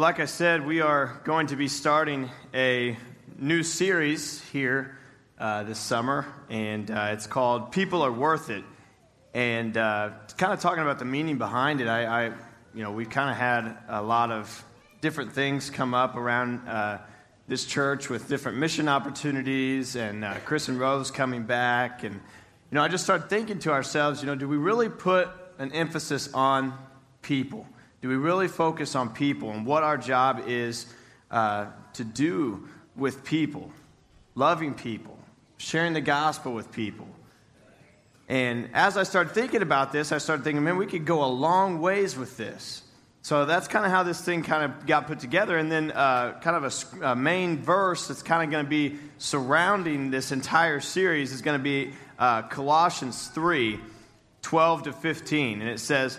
Well, like I said, we are going to be starting a new series here uh, this summer, and uh, it's called People Are Worth It. And uh, kind of talking about the meaning behind it, I, I you know, we've kind of had a lot of different things come up around uh, this church with different mission opportunities, and uh, Chris and Rose coming back, and you know, I just started thinking to ourselves, you know, do we really put an emphasis on people? Do we really focus on people and what our job is uh, to do with people, loving people, sharing the gospel with people? And as I started thinking about this, I started thinking, man, we could go a long ways with this. So that's kind of how this thing kind of got put together. And then, uh, kind of a, a main verse that's kind of going to be surrounding this entire series is going to be uh, Colossians 3 12 to 15. And it says,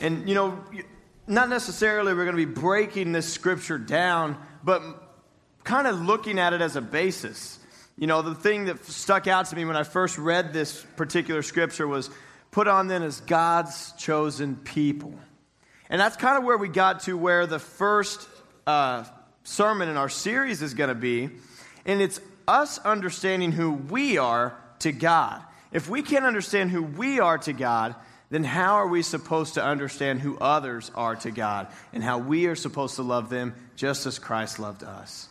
And, you know, not necessarily we're going to be breaking this scripture down, but kind of looking at it as a basis. You know, the thing that stuck out to me when I first read this particular scripture was put on then as God's chosen people. And that's kind of where we got to where the first uh, sermon in our series is going to be. And it's us understanding who we are to God. If we can't understand who we are to God, then how are we supposed to understand who others are to God and how we are supposed to love them just as Christ loved us?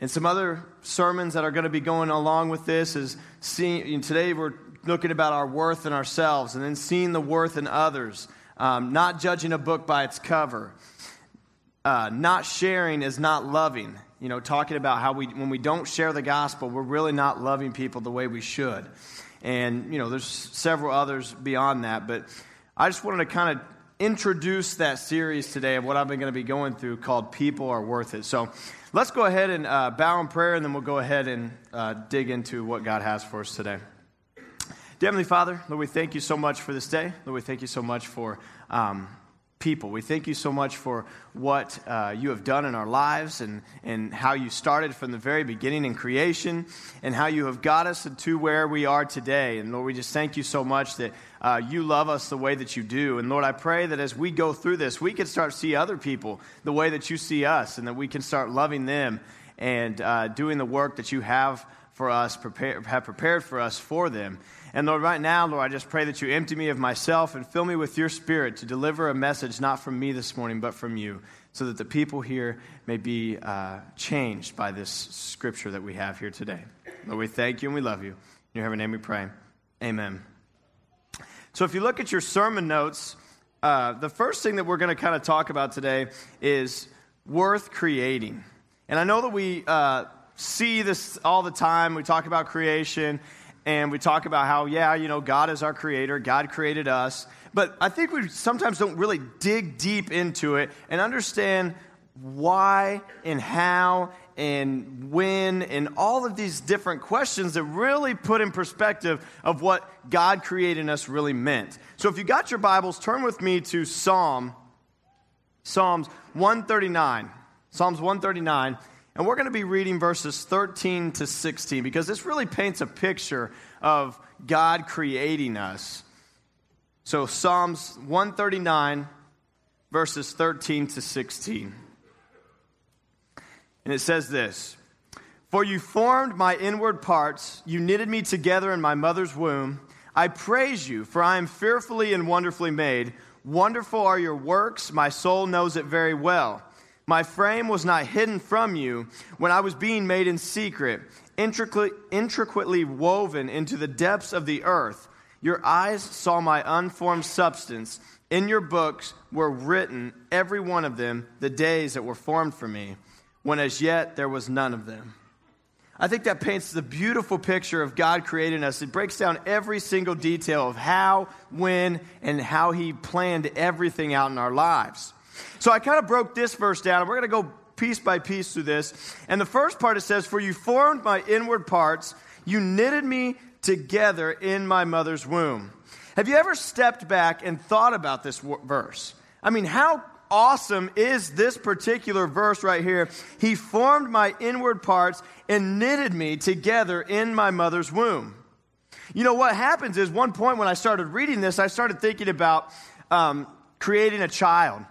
And some other sermons that are going to be going along with this is seeing, today we're looking about our worth in ourselves and then seeing the worth in others, um, not judging a book by its cover. Uh, not sharing is not loving. You know, talking about how we, when we don't share the gospel, we're really not loving people the way we should. And, you know, there's several others beyond that. But I just wanted to kind of introduce that series today of what I've been going to be going through called People Are Worth It. So let's go ahead and uh, bow in prayer, and then we'll go ahead and uh, dig into what God has for us today. Dear Heavenly Father, Lord, we thank you so much for this day. Lord, we thank you so much for. Um, people. We thank you so much for what uh, you have done in our lives and, and how you started from the very beginning in creation and how you have got us to where we are today. And Lord, we just thank you so much that uh, you love us the way that you do. And Lord, I pray that as we go through this, we can start to see other people the way that you see us and that we can start loving them and uh, doing the work that you have for us, prepare, have prepared for us for them. And Lord, right now, Lord, I just pray that you empty me of myself and fill me with your spirit to deliver a message not from me this morning, but from you, so that the people here may be uh, changed by this scripture that we have here today. Lord, we thank you and we love you. In your heavenly name we pray. Amen. So if you look at your sermon notes, uh, the first thing that we're going to kind of talk about today is worth creating. And I know that we uh, see this all the time. We talk about creation and we talk about how, yeah, you know, God is our creator, God created us. But I think we sometimes don't really dig deep into it and understand why and how and when and all of these different questions that really put in perspective of what God creating us really meant. So if you got your Bibles, turn with me to Psalm Psalms 139. Psalms 139. And we're going to be reading verses 13 to 16 because this really paints a picture of God creating us. So, Psalms 139, verses 13 to 16. And it says this For you formed my inward parts, you knitted me together in my mother's womb. I praise you, for I am fearfully and wonderfully made. Wonderful are your works, my soul knows it very well. My frame was not hidden from you when I was being made in secret, intricately, woven into the depths of the earth. Your eyes saw my unformed substance. In your books were written, every one of them, the days that were formed for me, when as yet there was none of them. I think that paints the beautiful picture of God creating us. It breaks down every single detail of how, when, and how He planned everything out in our lives. So I kind of broke this verse down, and we're going to go piece by piece through this. And the first part it says, For you formed my inward parts, you knitted me together in my mother's womb. Have you ever stepped back and thought about this verse? I mean, how awesome is this particular verse right here? He formed my inward parts and knitted me together in my mother's womb. You know, what happens is one point when I started reading this, I started thinking about um, creating a child.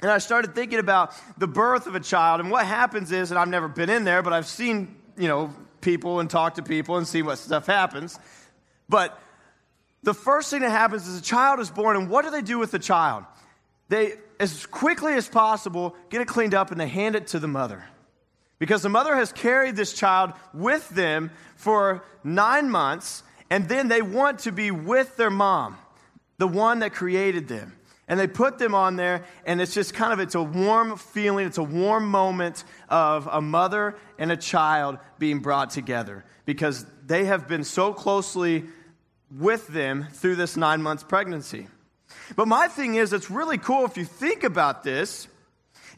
And I started thinking about the birth of a child. And what happens is, and I've never been in there, but I've seen, you know, people and talked to people and see what stuff happens. But the first thing that happens is a child is born, and what do they do with the child? They, as quickly as possible, get it cleaned up and they hand it to the mother. Because the mother has carried this child with them for nine months, and then they want to be with their mom, the one that created them. And they put them on there, and it's just kind of it's a warm feeling, it's a warm moment of a mother and a child being brought together because they have been so closely with them through this nine months pregnancy. But my thing is, it's really cool if you think about this,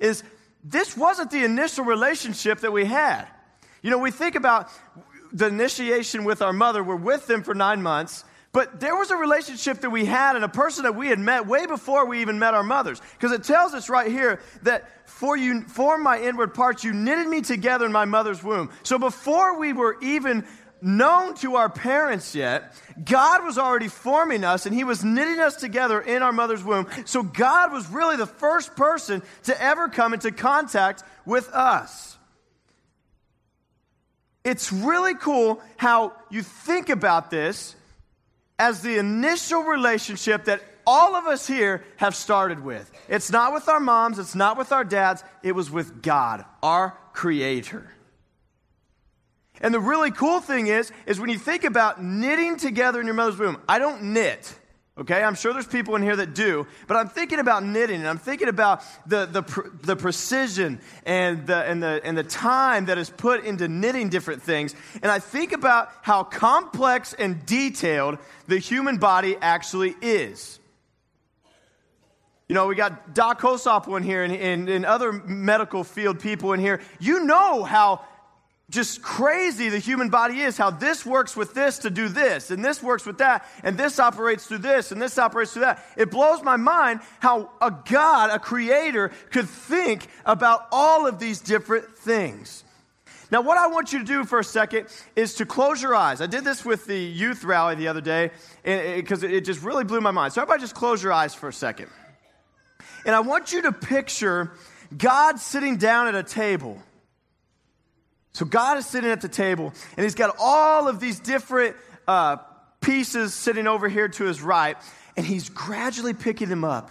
is this wasn't the initial relationship that we had. You know, we think about the initiation with our mother, we're with them for nine months, but there was a relationship that we had and a person that we had met way before we even met our mothers. Because it tells us right here that for you formed my inward parts, you knitted me together in my mother's womb. So before we were even known to our parents yet, God was already forming us and He was knitting us together in our mother's womb. So God was really the first person to ever come into contact with us. It's really cool how you think about this as the initial relationship that all of us here have started with. It's not with our moms, it's not with our dads, it was with God, our creator. And the really cool thing is is when you think about knitting together in your mother's womb. I don't knit. Okay, I'm sure there's people in here that do, but I'm thinking about knitting and I'm thinking about the, the, the precision and the, and, the, and the time that is put into knitting different things. And I think about how complex and detailed the human body actually is. You know, we got Doc Hosop in here and, and, and other medical field people in here. You know how just crazy the human body is, how this works with this to do this, and this works with that, and this operates through this, and this operates through that. It blows my mind how a God, a creator, could think about all of these different things. Now, what I want you to do for a second is to close your eyes. I did this with the youth rally the other day because it just really blew my mind. So, everybody, just close your eyes for a second. And I want you to picture God sitting down at a table so God is sitting at the table, and He's got all of these different uh, pieces sitting over here to His right, and He's gradually picking them up.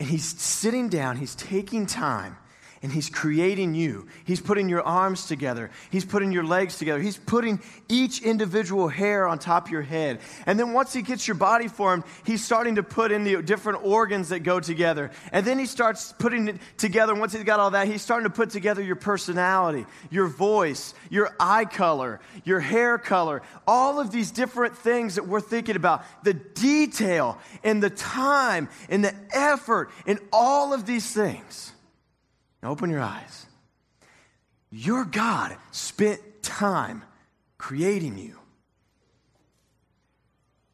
And He's sitting down, He's taking time and He's creating you. He's putting your arms together. He's putting your legs together. He's putting each individual hair on top of your head. And then once He gets your body formed, He's starting to put in the different organs that go together. And then He starts putting it together. Once He's got all that, He's starting to put together your personality, your voice, your eye color, your hair color, all of these different things that we're thinking about. The detail and the time and the effort and all of these things. Now open your eyes. Your God spent time creating you.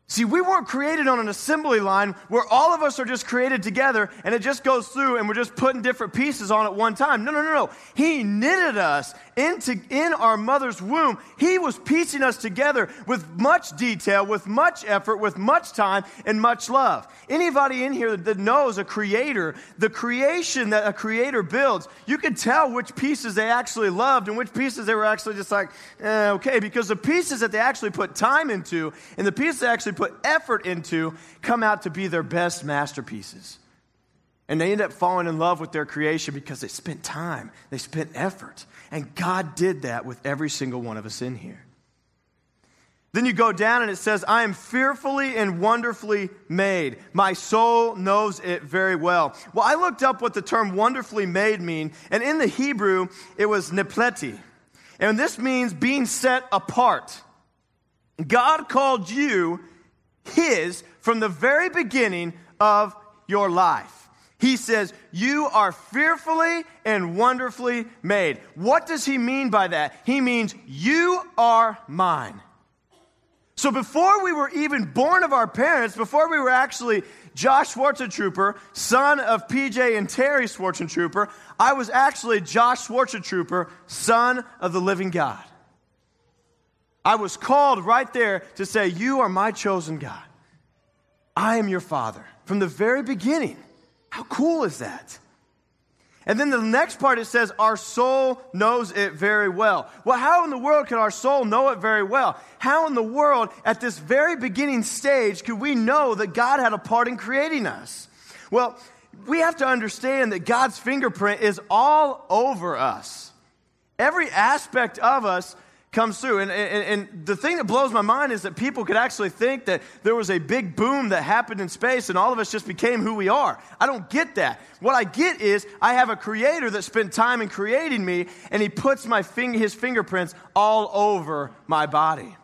See, we weren't created on an assembly line where all of us are just created together and it just goes through and we're just putting different pieces on at one time. No, no, no, no. He knitted us into, in our mother's womb. He was piecing us together with much detail, with much effort, with much time, and much love. Anybody in here that knows a creator, the creation that a creator builds, you can tell which pieces they actually loved and which pieces they were actually just like, eh, okay, because the pieces that they actually put time into and the pieces they actually put put effort into come out to be their best masterpieces. And they end up falling in love with their creation because they spent time, they spent effort. And God did that with every single one of us in here. Then you go down and it says, I am fearfully and wonderfully made. My soul knows it very well. Well, I looked up what the term wonderfully made mean, and in the Hebrew, it was nepleti. And this means being set apart. God called you His from the very beginning of your life. He says, You are fearfully and wonderfully made. What does He mean by that? He means, You are mine. So before we were even born of our parents, before we were actually Josh Schwarzentrooper, son of PJ and Terry Schwarzentrooper, I was actually Josh Schwarzentrooper, son of the living God. I was called right there to say, You are my chosen God. I am your father from the very beginning. How cool is that? And then the next part it says, Our soul knows it very well. Well, how in the world can our soul know it very well? How in the world, at this very beginning stage, could we know that God had a part in creating us? Well, we have to understand that God's fingerprint is all over us. Every aspect of us comes through. And, and, and, the thing that blows my mind is that people could actually think that there was a big boom that happened in space and all of us just became who we are. I don't get that. What I get is I have a creator that spent time in creating me and he puts my fing- his fingerprints all over my body.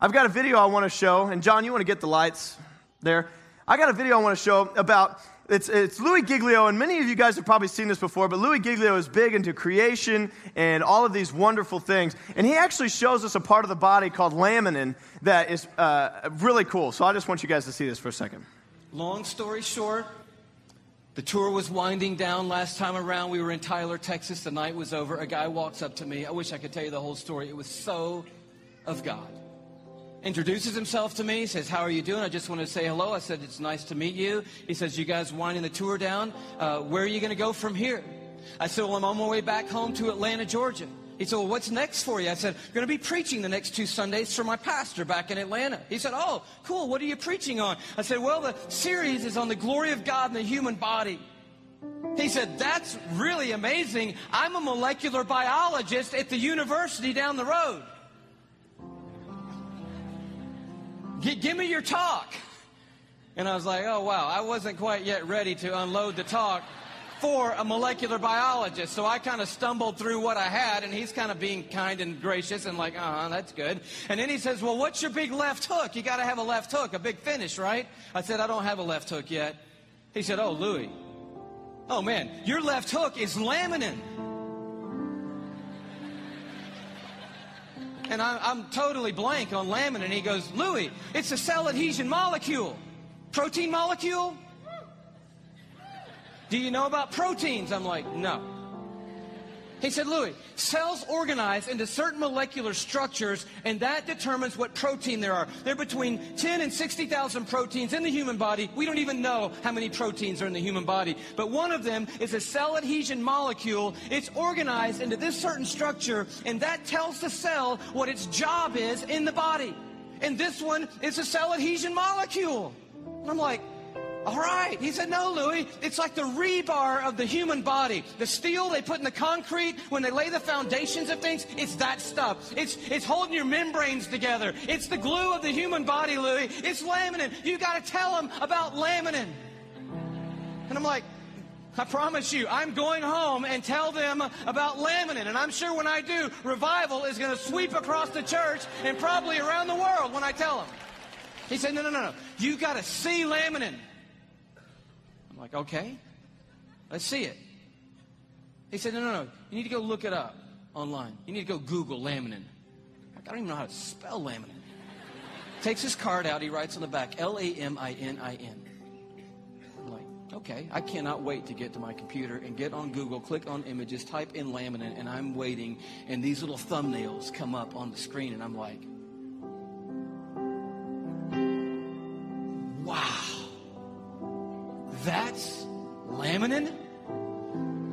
I've got a video I want to show, and John, you want to get the lights there? I got a video I want to show about it's, it's Louis Giglio, and many of you guys have probably seen this before, but Louis Giglio is big into creation and all of these wonderful things. And he actually shows us a part of the body called laminin that is uh, really cool. So I just want you guys to see this for a second. Long story short, the tour was winding down last time around. We were in Tyler, Texas. The night was over. A guy walks up to me. I wish I could tell you the whole story. It was so of God introduces himself to me, says, How are you doing? I just want to say hello. I said, It's nice to meet you. He says, You guys winding the tour down. Uh, where are you going to go from here? I said, Well, I'm on my way back home to Atlanta, Georgia. He said, Well, what's next for you? I said, I'm going to be preaching the next two Sundays for my pastor back in Atlanta. He said, Oh, cool. What are you preaching on? I said, Well, the series is on the glory of God in the human body. He said, That's really amazing. I'm a molecular biologist at the university down the road. Give me your talk. And I was like, oh, wow, I wasn't quite yet ready to unload the talk for a molecular biologist. So I kind of stumbled through what I had, and he's kind of being kind and gracious and like, uh huh, that's good. And then he says, well, what's your big left hook? You got to have a left hook, a big finish, right? I said, I don't have a left hook yet. He said, oh, Louis. Oh, man, your left hook is laminin. And I'm, I'm totally blank on laminin. And he goes, Louis, it's a cell adhesion molecule. Protein molecule? Do you know about proteins? I'm like, no. He said, Louis, cells organize into certain molecular structures, and that determines what protein there are. There are between 10 and 60,000 proteins in the human body. We don't even know how many proteins are in the human body. But one of them is a cell adhesion molecule. It's organized into this certain structure, and that tells the cell what its job is in the body. And this one is a cell adhesion molecule. And I'm like, all right. He said, No, Louis, it's like the rebar of the human body. The steel they put in the concrete when they lay the foundations of things, it's that stuff. It's, it's holding your membranes together. It's the glue of the human body, Louis. It's laminin. You got to tell them about laminin. And I'm like, I promise you, I'm going home and tell them about laminin. And I'm sure when I do, revival is going to sweep across the church and probably around the world when I tell them. He said, No, no, no, no. You got to see laminin. I'm like, okay, let's see it. He said, no, no, no. You need to go look it up online. You need to go Google laminin. I don't even know how to spell laminin. Takes his card out. He writes on the back, L A M I N I N. I'm like, okay, I cannot wait to get to my computer and get on Google, click on images, type in laminin, and I'm waiting, and these little thumbnails come up on the screen, and I'm like, That's laminin,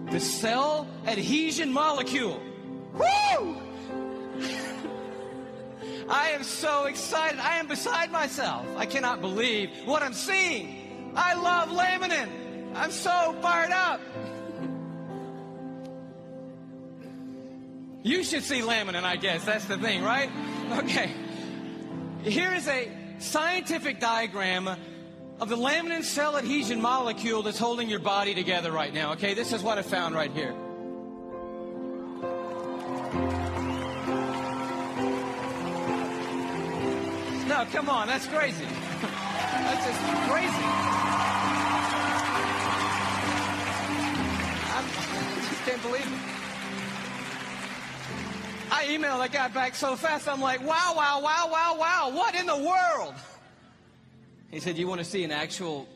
the cell adhesion molecule. Woo! I am so excited. I am beside myself. I cannot believe what I'm seeing. I love laminin. I'm so fired up. You should see laminin, I guess. That's the thing, right? Okay. Here is a scientific diagram of the laminin cell adhesion molecule that's holding your body together right now. Okay, this is what I found right here. No, come on, that's crazy. that's just crazy. I'm, I just can't believe it. I emailed that guy back so fast, I'm like, wow, wow, wow, wow, wow, what in the world? He said, You want to see an actual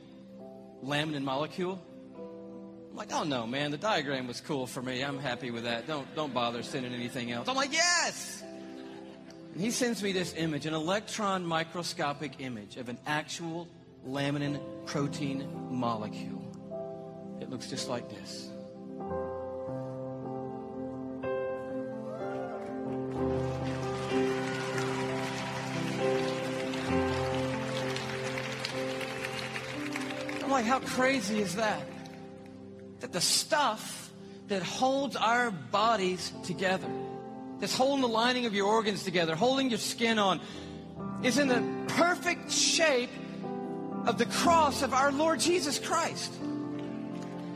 laminin molecule? I'm like, oh no, man, the diagram was cool for me. I'm happy with that. Don't don't bother sending anything else. I'm like, yes! And he sends me this image, an electron microscopic image of an actual laminin protein molecule. It looks just like this. Like, how crazy is that? That the stuff that holds our bodies together, that's holding the lining of your organs together, holding your skin on, is in the perfect shape of the cross of our Lord Jesus Christ.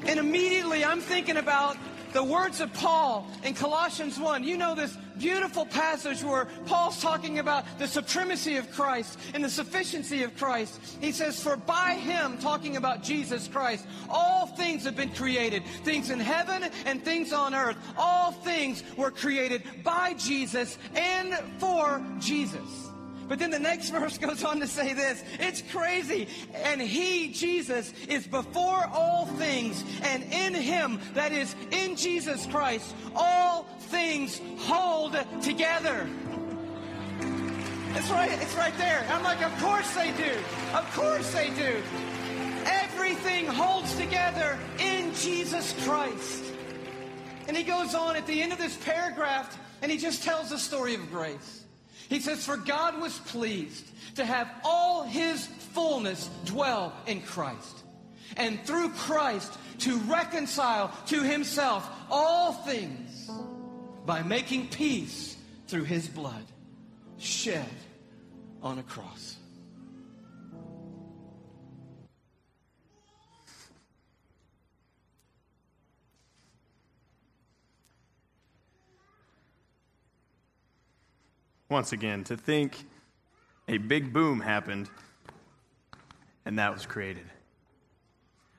And immediately I'm thinking about the words of Paul in Colossians 1. You know this beautiful passage where Paul's talking about the supremacy of Christ and the sufficiency of Christ. He says, For by him, talking about Jesus Christ, all things have been created things in heaven and things on earth. All things were created by Jesus and for Jesus. But then the next verse goes on to say this it's crazy. And he, Jesus, is before all things, and in him, that is, in Jesus Christ, all things hold together. It's right, it's right there. I'm like, of course they do. Of course they do. Everything holds together in Jesus Christ. And he goes on at the end of this paragraph and he just tells the story of grace. He says, For God was pleased to have all his fullness dwell in Christ, and through Christ to reconcile to himself all things by making peace through his blood shed on a cross. once again to think a big boom happened and that was created.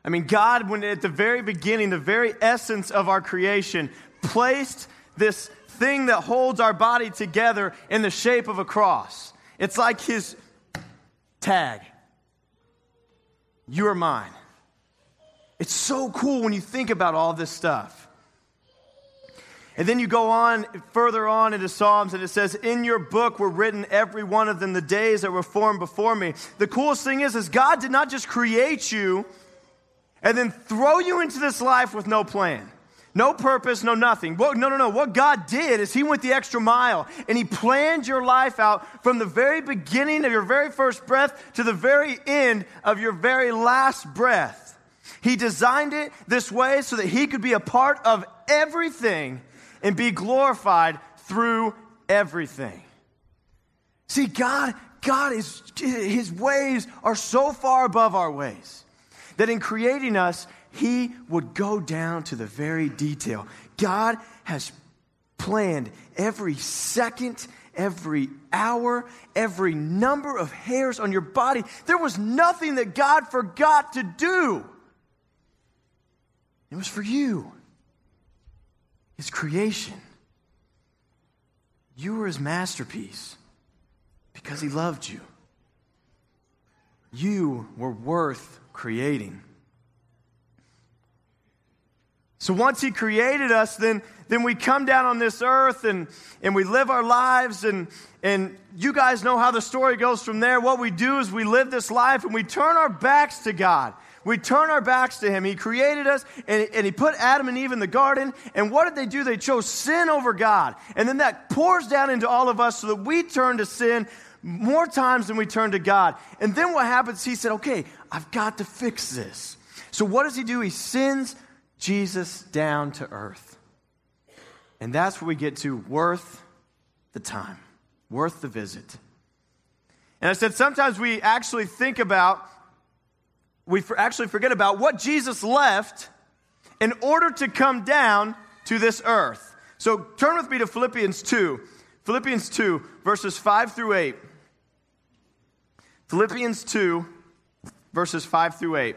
I mean, God, when at the very beginning, the very essence of our creation, placed this thing that holds our body together in the shape of a cross. It's like his tag. You are mine. It's so cool when you think about all this stuff. And then you go on further on into Psalms, and it says, In your book were written every one of them the days that were formed before me. The coolest thing is, is God did not just create you and then throw you into this life with no plan. No purpose, no nothing. What, no, no, no. What God did is He went the extra mile and He planned your life out from the very beginning of your very first breath to the very end of your very last breath. He designed it this way so that He could be a part of everything and be glorified through everything. See, God, God is, His ways are so far above our ways that in creating us, He would go down to the very detail. God has planned every second, every hour, every number of hairs on your body. There was nothing that God forgot to do. It was for you his creation. You were his masterpiece because he loved you. You were worth creating. So once he created us, then, then we come down on this earth and, and we live our lives. And, and you guys know how the story goes from there. What we do is we live this life and we turn our backs to God. We turn our backs to Him. He created us and, and He put Adam and Eve in the garden. And what did they do? They chose sin over God. And then that pours down into all of us so that we turn to sin more times than we turn to God. And then what happens? He said, okay, I've got to fix this. So what does He do? He sends Jesus down to earth. And that's where we get to worth the time, worth the visit. And I said, sometimes we actually think about we actually forget about what Jesus left in order to come down to this earth. So turn with me to Philippians 2. Philippians 2, verses 5 through 8. Philippians 2, verses 5 through 8.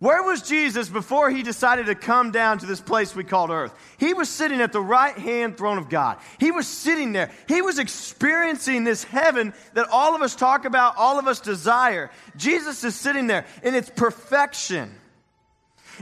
Where was Jesus before he decided to come down to this place we called earth? He was sitting at the right hand throne of God. He was sitting there. He was experiencing this heaven that all of us talk about, all of us desire. Jesus is sitting there in its perfection.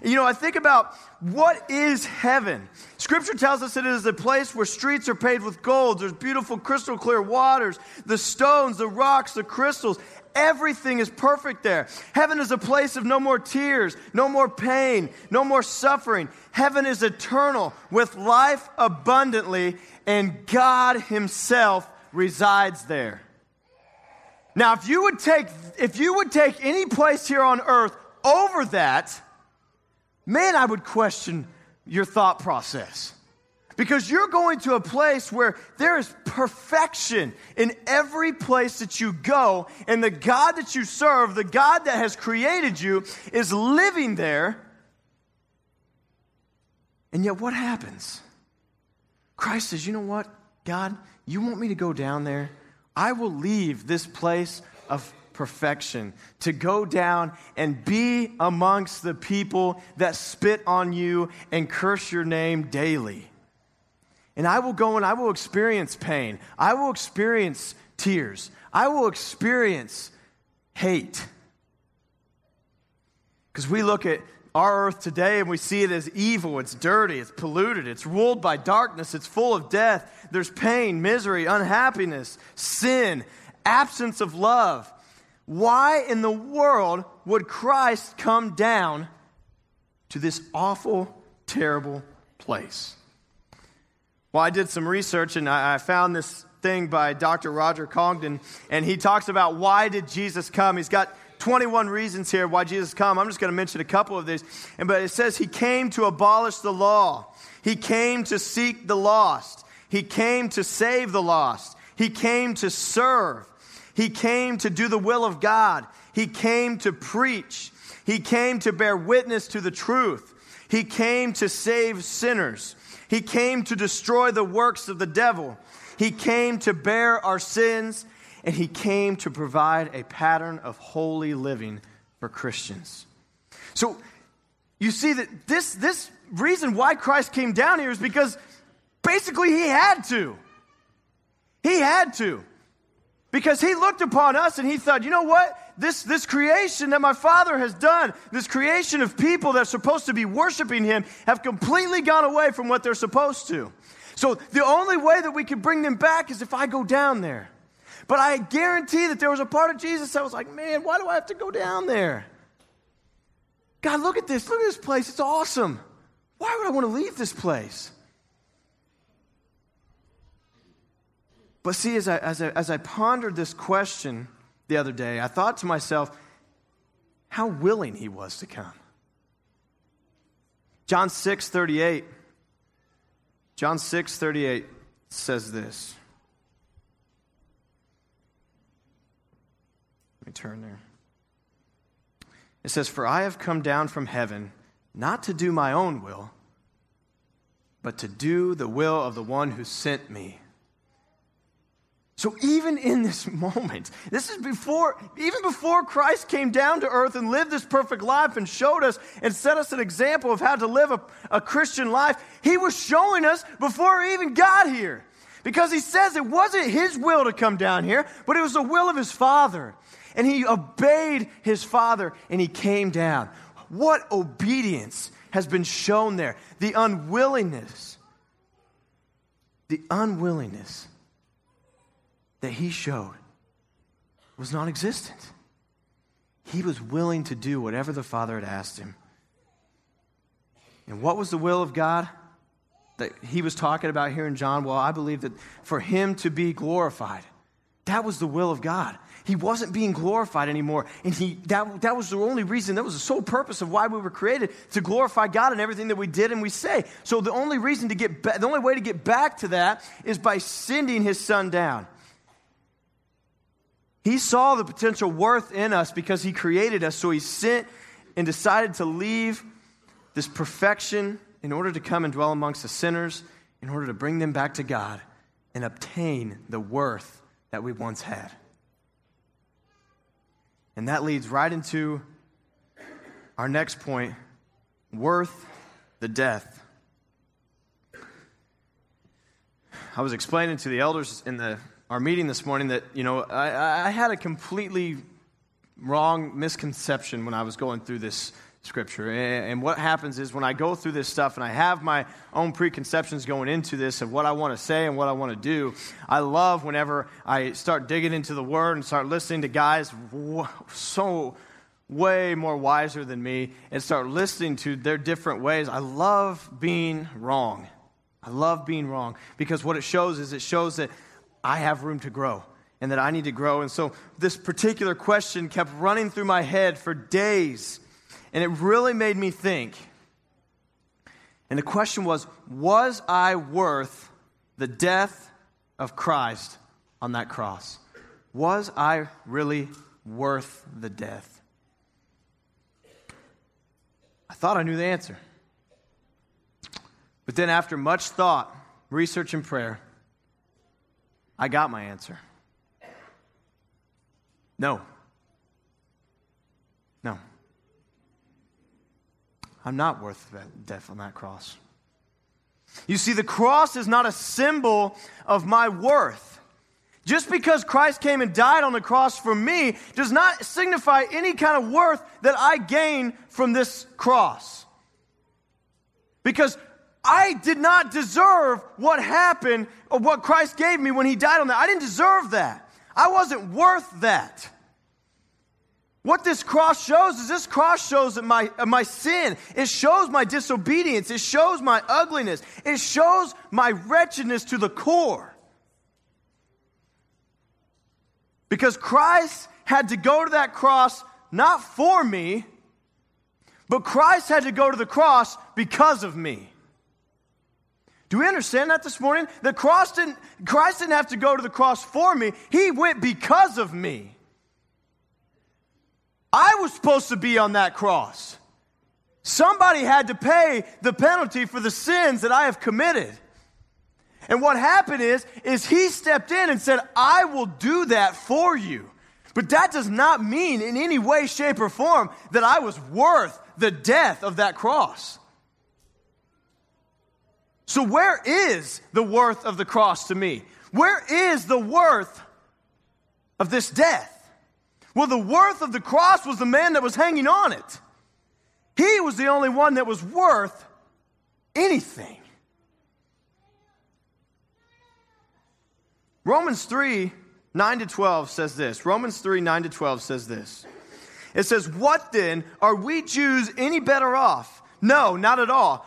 You know, I think about what is heaven? Scripture tells us it is a place where streets are paved with gold. There's beautiful crystal clear waters, the stones, the rocks, the crystals. Everything is perfect there. Heaven is a place of no more tears, no more pain, no more suffering. Heaven is eternal with life abundantly, and God Himself resides there. Now, if you would take, if you would take any place here on earth over that, man, I would question your thought process. Because you're going to a place where there is perfection in every place that you go, and the God that you serve, the God that has created you, is living there. And yet, what happens? Christ says, You know what, God, you want me to go down there? I will leave this place of perfection to go down and be amongst the people that spit on you and curse your name daily. And I will go and I will experience pain. I will experience tears. I will experience hate. Because we look at our earth today and we see it as evil, it's dirty, it's polluted, it's ruled by darkness, it's full of death. There's pain, misery, unhappiness, sin, absence of love. Why in the world would Christ come down to this awful, terrible place? Well, I did some research and I found this thing by Dr. Roger Congdon, and he talks about why did Jesus come. He's got 21 reasons here why Jesus come. I'm just going to mention a couple of these. But it says he came to abolish the law. He came to seek the lost. He came to save the lost. He came to serve. He came to do the will of God. He came to preach. He came to bear witness to the truth. He came to save sinners. He came to destroy the works of the devil. He came to bear our sins, and He came to provide a pattern of holy living for Christians. So, you see that this, this reason why Christ came down here is because basically He had to. He had to. Because He looked upon us and He thought, you know what? this, this creation that my Father has done, this creation of people that are supposed to be worshiping Him, have completely gone away from what they're supposed to. So the only way that we can bring them back is if I go down there. But I guarantee that there was a part of Jesus that was like, man, why do I have to go down there? God, look at this. Look at this place. It's awesome. Why would I want to leave this place? But see, as I, as I, as I pondered this question, the other day, I thought to myself how willing he was to come. John 6 38. John 6 38 says this. Let me turn there. It says, For I have come down from heaven not to do my own will, but to do the will of the one who sent me. So even in this moment, this is before, even before Christ came down to earth and lived this perfect life and showed us and set us an example of how to live a, a Christian life, he was showing us before he even got here. Because he says it wasn't his will to come down here, but it was the will of his Father. And he obeyed his Father and he came down. What obedience has been shown there? The unwillingness. The unwillingness that he showed was non existent. He was willing to do whatever the Father had asked him. And what was the will of God? that he was talking about here in John? Well, I believe that for him to be glorified, that was the will of God. He wasn't being glorified anymore. And he, that, that was the only reason, that was the sole purpose of why we were created, to glorify God in everything that we did and we say. So the only reason to get back, the only way to get back to that is by sending his son down. He saw the potential worth in us because he created us. So he sent and decided to leave this perfection in order to come and dwell amongst the sinners, in order to bring them back to God and obtain the worth that we once had. And that leads right into our next point worth the death. I was explaining to the elders in the, our meeting this morning that, you know, I, I had a completely wrong misconception when I was going through this scripture. And what happens is when I go through this stuff and I have my own preconceptions going into this of what I want to say and what I want to do, I love whenever I start digging into the word and start listening to guys so way more wiser than me and start listening to their different ways. I love being wrong. I love being wrong because what it shows is it shows that I have room to grow and that I need to grow. And so this particular question kept running through my head for days and it really made me think. And the question was Was I worth the death of Christ on that cross? Was I really worth the death? I thought I knew the answer. But then, after much thought, research, and prayer, I got my answer. No. No. I'm not worth death on that cross. You see, the cross is not a symbol of my worth. Just because Christ came and died on the cross for me does not signify any kind of worth that I gain from this cross. Because I did not deserve what happened or what Christ gave me when He died on that. I didn't deserve that. I wasn't worth that. What this cross shows is this cross shows my, uh, my sin. It shows my disobedience. It shows my ugliness. It shows my wretchedness to the core. Because Christ had to go to that cross not for me, but Christ had to go to the cross because of me. Do we understand that this morning? The cross didn't, Christ didn't have to go to the cross for me, He went because of me. I was supposed to be on that cross. Somebody had to pay the penalty for the sins that I have committed. And what happened is, is he stepped in and said, I will do that for you. But that does not mean in any way, shape, or form that I was worth the death of that cross. So, where is the worth of the cross to me? Where is the worth of this death? Well, the worth of the cross was the man that was hanging on it. He was the only one that was worth anything. Romans 3 9 to 12 says this. Romans 3 9 to 12 says this. It says, What then? Are we Jews any better off? No, not at all.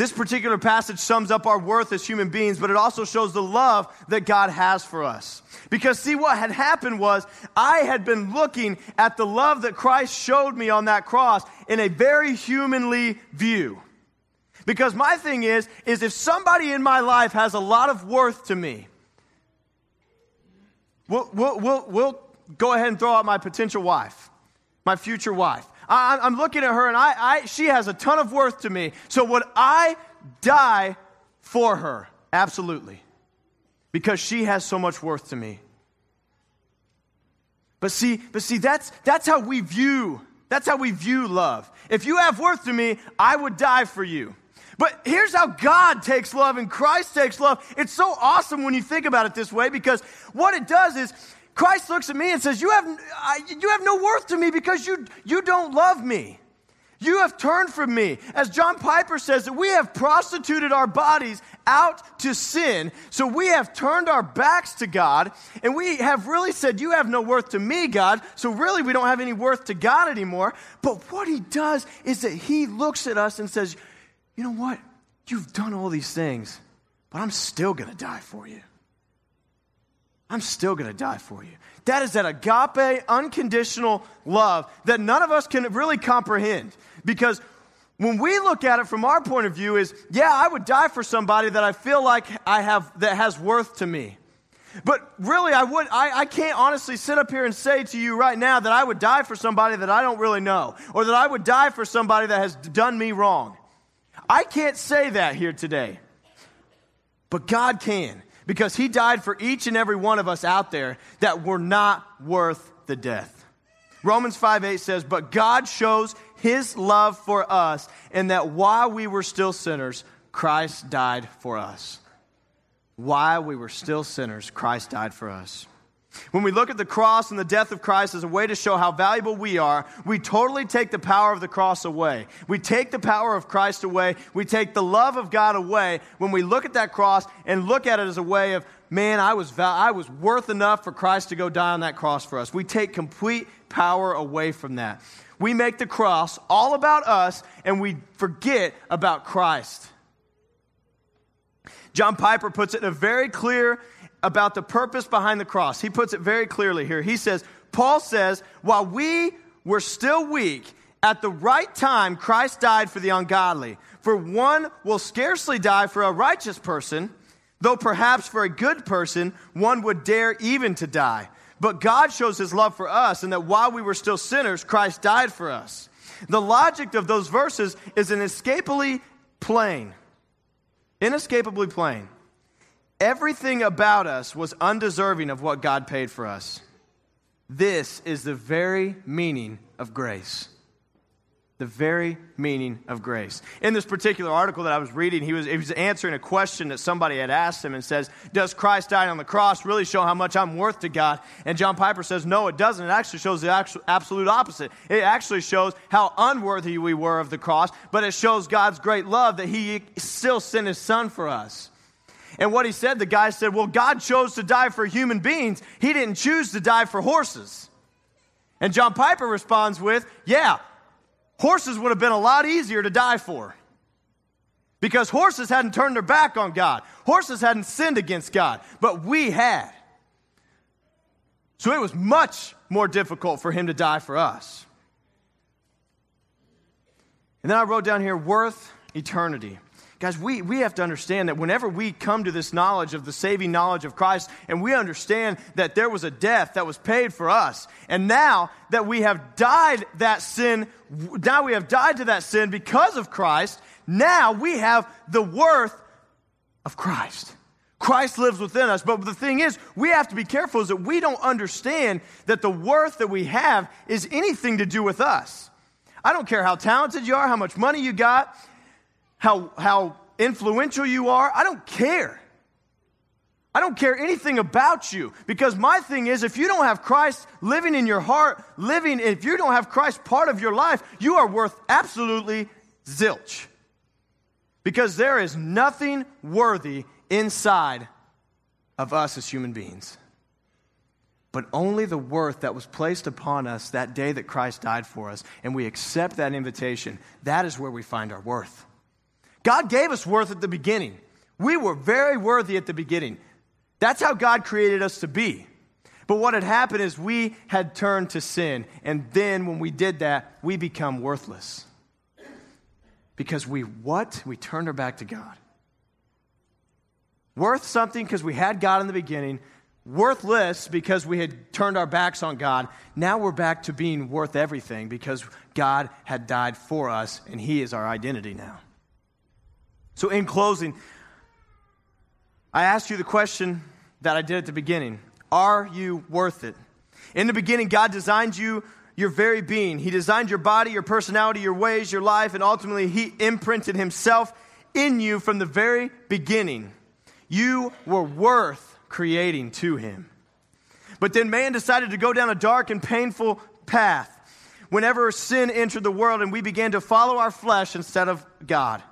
This particular passage sums up our worth as human beings, but it also shows the love that God has for us. Because, see, what had happened was I had been looking at the love that Christ showed me on that cross in a very humanly view. Because my thing is, is if somebody in my life has a lot of worth to me, we'll, we'll, we'll, we'll go ahead and throw out my potential wife, my future wife. I, am looking at her and I, I, she has a ton of worth to me. So would I die for her? Absolutely. Because she has so much worth to me. But see, but see, that's, that's how we view, that's how we view love. If you have worth to me, I would die for you. But here's how God takes love and Christ takes love. It's so awesome when you think about it this way because what it does is Christ looks at me and says, You have, you have no worth to me because you, you don't love me. You have turned from me. As John Piper says, that we have prostituted our bodies out to sin. So we have turned our backs to God and we have really said, You have no worth to me, God. So really, we don't have any worth to God anymore. But what he does is that he looks at us and says, You know what? You've done all these things, but I'm still going to die for you. I'm still going to die for you. That is that agape, unconditional love that none of us can really comprehend. Because when we look at it from our point of view is, yeah, I would die for somebody that I feel like I have that has worth to me. But really, I would I, I can't honestly sit up here and say to you right now that I would die for somebody that I don't really know, or that I would die for somebody that has done me wrong. I can't say that here today. But God can, because He died for each and every one of us out there that were not worth the death. Romans 5 8 says, But God shows his love for us, and that while we were still sinners, Christ died for us. While we were still sinners, Christ died for us. When we look at the cross and the death of Christ as a way to show how valuable we are, we totally take the power of the cross away. We take the power of Christ away. We take the love of God away when we look at that cross and look at it as a way of, man, I was, val- I was worth enough for Christ to go die on that cross for us. We take complete power away from that. We make the cross all about us and we forget about Christ. John Piper puts it in a very clear about the purpose behind the cross. He puts it very clearly here. He says, Paul says, while we were still weak, at the right time, Christ died for the ungodly. For one will scarcely die for a righteous person, though perhaps for a good person, one would dare even to die. But God shows his love for us, and that while we were still sinners, Christ died for us. The logic of those verses is inescapably plain. Inescapably plain. Everything about us was undeserving of what God paid for us. This is the very meaning of grace the very meaning of grace. In this particular article that I was reading, he was, he was answering a question that somebody had asked him and says, Does Christ dying on the cross really show how much I'm worth to God? And John Piper says, No, it doesn't. It actually shows the actual, absolute opposite. It actually shows how unworthy we were of the cross, but it shows God's great love that he still sent his son for us. And what he said, the guy said, Well, God chose to die for human beings, he didn't choose to die for horses. And John Piper responds with, Yeah, horses would have been a lot easier to die for. Because horses hadn't turned their back on God, horses hadn't sinned against God, but we had. So it was much more difficult for him to die for us. And then I wrote down here worth eternity. Guys, we, we have to understand that whenever we come to this knowledge of the saving knowledge of Christ, and we understand that there was a death that was paid for us, and now that we have died that sin, now we have died to that sin because of Christ, now we have the worth of Christ. Christ lives within us. But the thing is, we have to be careful is that we don't understand that the worth that we have is anything to do with us. I don't care how talented you are, how much money you got, how, how influential you are. I don't care. I don't care anything about you because my thing is if you don't have Christ living in your heart, living, if you don't have Christ part of your life, you are worth absolutely zilch. Because there is nothing worthy inside of us as human beings. But only the worth that was placed upon us that day that Christ died for us, and we accept that invitation, that is where we find our worth. God gave us worth at the beginning. We were very worthy at the beginning. That's how God created us to be. But what had happened is we had turned to sin. And then when we did that, we become worthless. Because we what? We turned our back to God. Worth something because we had God in the beginning, worthless because we had turned our backs on God. Now we're back to being worth everything because God had died for us and He is our identity now. So, in closing, I asked you the question that I did at the beginning Are you worth it? In the beginning, God designed you, your very being. He designed your body, your personality, your ways, your life, and ultimately, He imprinted Himself in you from the very beginning. You were worth creating to Him. But then man decided to go down a dark and painful path whenever sin entered the world and we began to follow our flesh instead of God.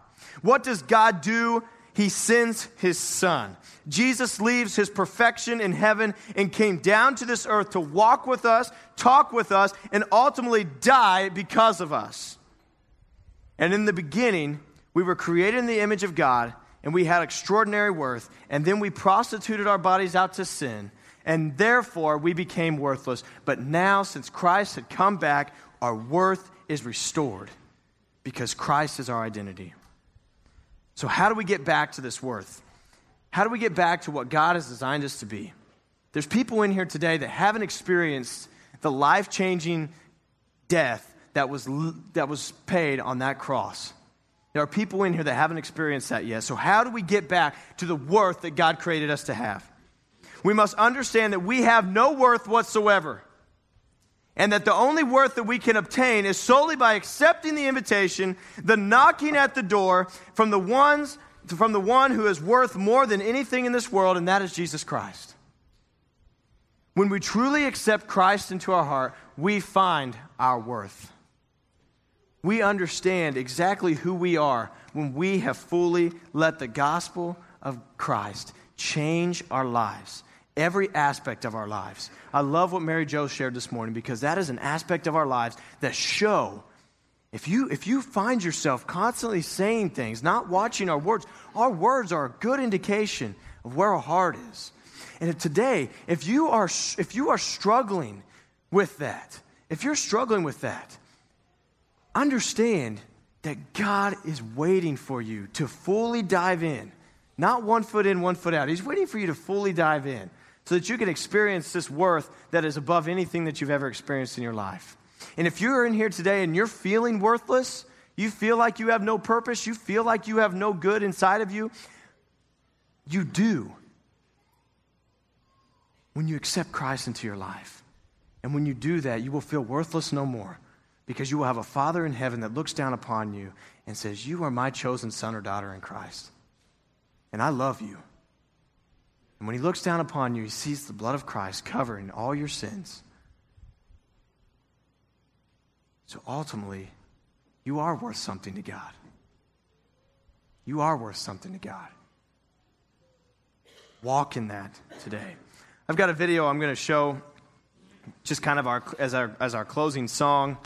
What does God do? He sends his son. Jesus leaves his perfection in heaven and came down to this earth to walk with us, talk with us, and ultimately die because of us. And in the beginning, we were created in the image of God and we had extraordinary worth, and then we prostituted our bodies out to sin, and therefore we became worthless. But now, since Christ had come back, our worth is restored because Christ is our identity. So, how do we get back to this worth? How do we get back to what God has designed us to be? There's people in here today that haven't experienced the life changing death that was, that was paid on that cross. There are people in here that haven't experienced that yet. So, how do we get back to the worth that God created us to have? We must understand that we have no worth whatsoever and that the only worth that we can obtain is solely by accepting the invitation, the knocking at the door from the ones from the one who is worth more than anything in this world, and that is Jesus Christ. When we truly accept Christ into our heart, we find our worth. We understand exactly who we are when we have fully let the gospel of Christ change our lives every aspect of our lives. I love what Mary Jo shared this morning because that is an aspect of our lives that show if you, if you find yourself constantly saying things, not watching our words, our words are a good indication of where our heart is. And today, if you are, if you are struggling with that, if you're struggling with that, understand that God is waiting for you to fully dive in. Not one foot in, one foot out. He's waiting for you to fully dive in so that you can experience this worth that is above anything that you've ever experienced in your life. And if you're in here today and you're feeling worthless, you feel like you have no purpose, you feel like you have no good inside of you, you do when you accept Christ into your life. And when you do that, you will feel worthless no more because you will have a Father in heaven that looks down upon you and says, You are my chosen son or daughter in Christ. And I love you. And when he looks down upon you, he sees the blood of Christ covering all your sins. So ultimately, you are worth something to God. You are worth something to God. Walk in that today. I've got a video I'm going to show just kind of our, as, our, as our closing song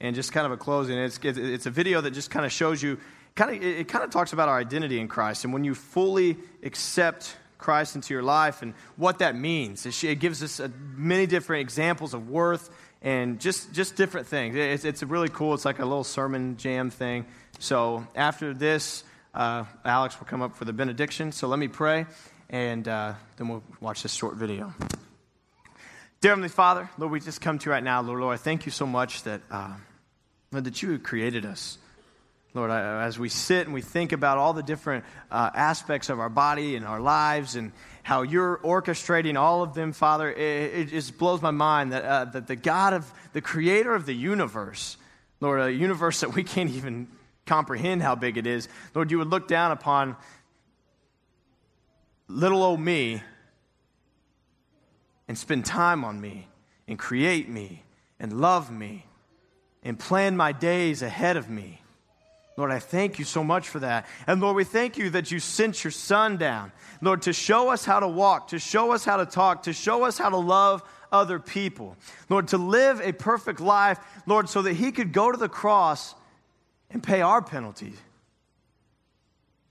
and just kind of a closing. It's, it's a video that just kind of shows you, kind of, it kind of talks about our identity in Christ. And when you fully accept Christ into your life and what that means. It gives us many different examples of worth and just, just different things. It's, it's really cool. It's like a little sermon jam thing. So after this, uh, Alex will come up for the benediction. So let me pray, and uh, then we'll watch this short video. Dear Heavenly Father, Lord, we just come to you right now, Lord. Lord, I thank you so much that, uh, Lord, that you created us. Lord, as we sit and we think about all the different uh, aspects of our body and our lives and how you're orchestrating all of them, Father, it, it just blows my mind that, uh, that the God of the creator of the universe, Lord, a universe that we can't even comprehend how big it is, Lord, you would look down upon little old me and spend time on me and create me and love me and plan my days ahead of me. Lord, I thank you so much for that. And Lord, we thank you that you sent your son down, Lord, to show us how to walk, to show us how to talk, to show us how to love other people. Lord, to live a perfect life, Lord, so that he could go to the cross and pay our penalty.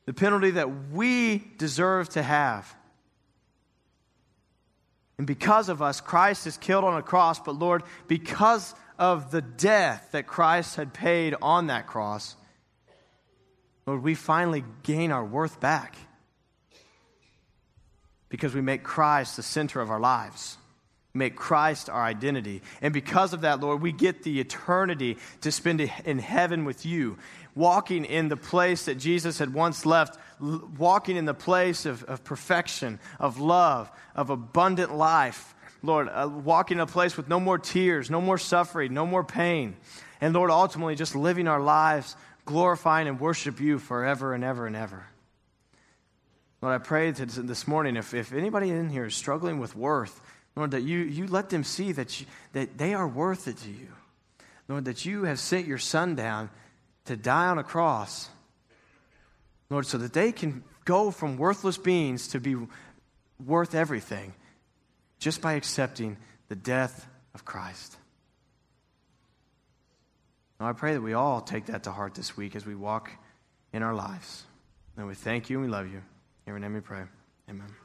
The penalty that we deserve to have. And because of us, Christ is killed on a cross, but Lord, because of the death that Christ had paid on that cross, Lord, we finally gain our worth back because we make Christ the center of our lives. Make Christ our identity. And because of that, Lord, we get the eternity to spend in heaven with you, walking in the place that Jesus had once left, walking in the place of, of perfection, of love, of abundant life. Lord, uh, walking in a place with no more tears, no more suffering, no more pain. And Lord, ultimately just living our lives glorifying and worship you forever and ever and ever. Lord, I pray this morning if, if anybody in here is struggling with worth, Lord, that you, you let them see that, you, that they are worth it to you. Lord, that you have sent your son down to die on a cross. Lord, so that they can go from worthless beings to be worth everything just by accepting the death of Christ. Now, I pray that we all take that to heart this week as we walk in our lives. And we thank you and we love you. In your name we pray. Amen.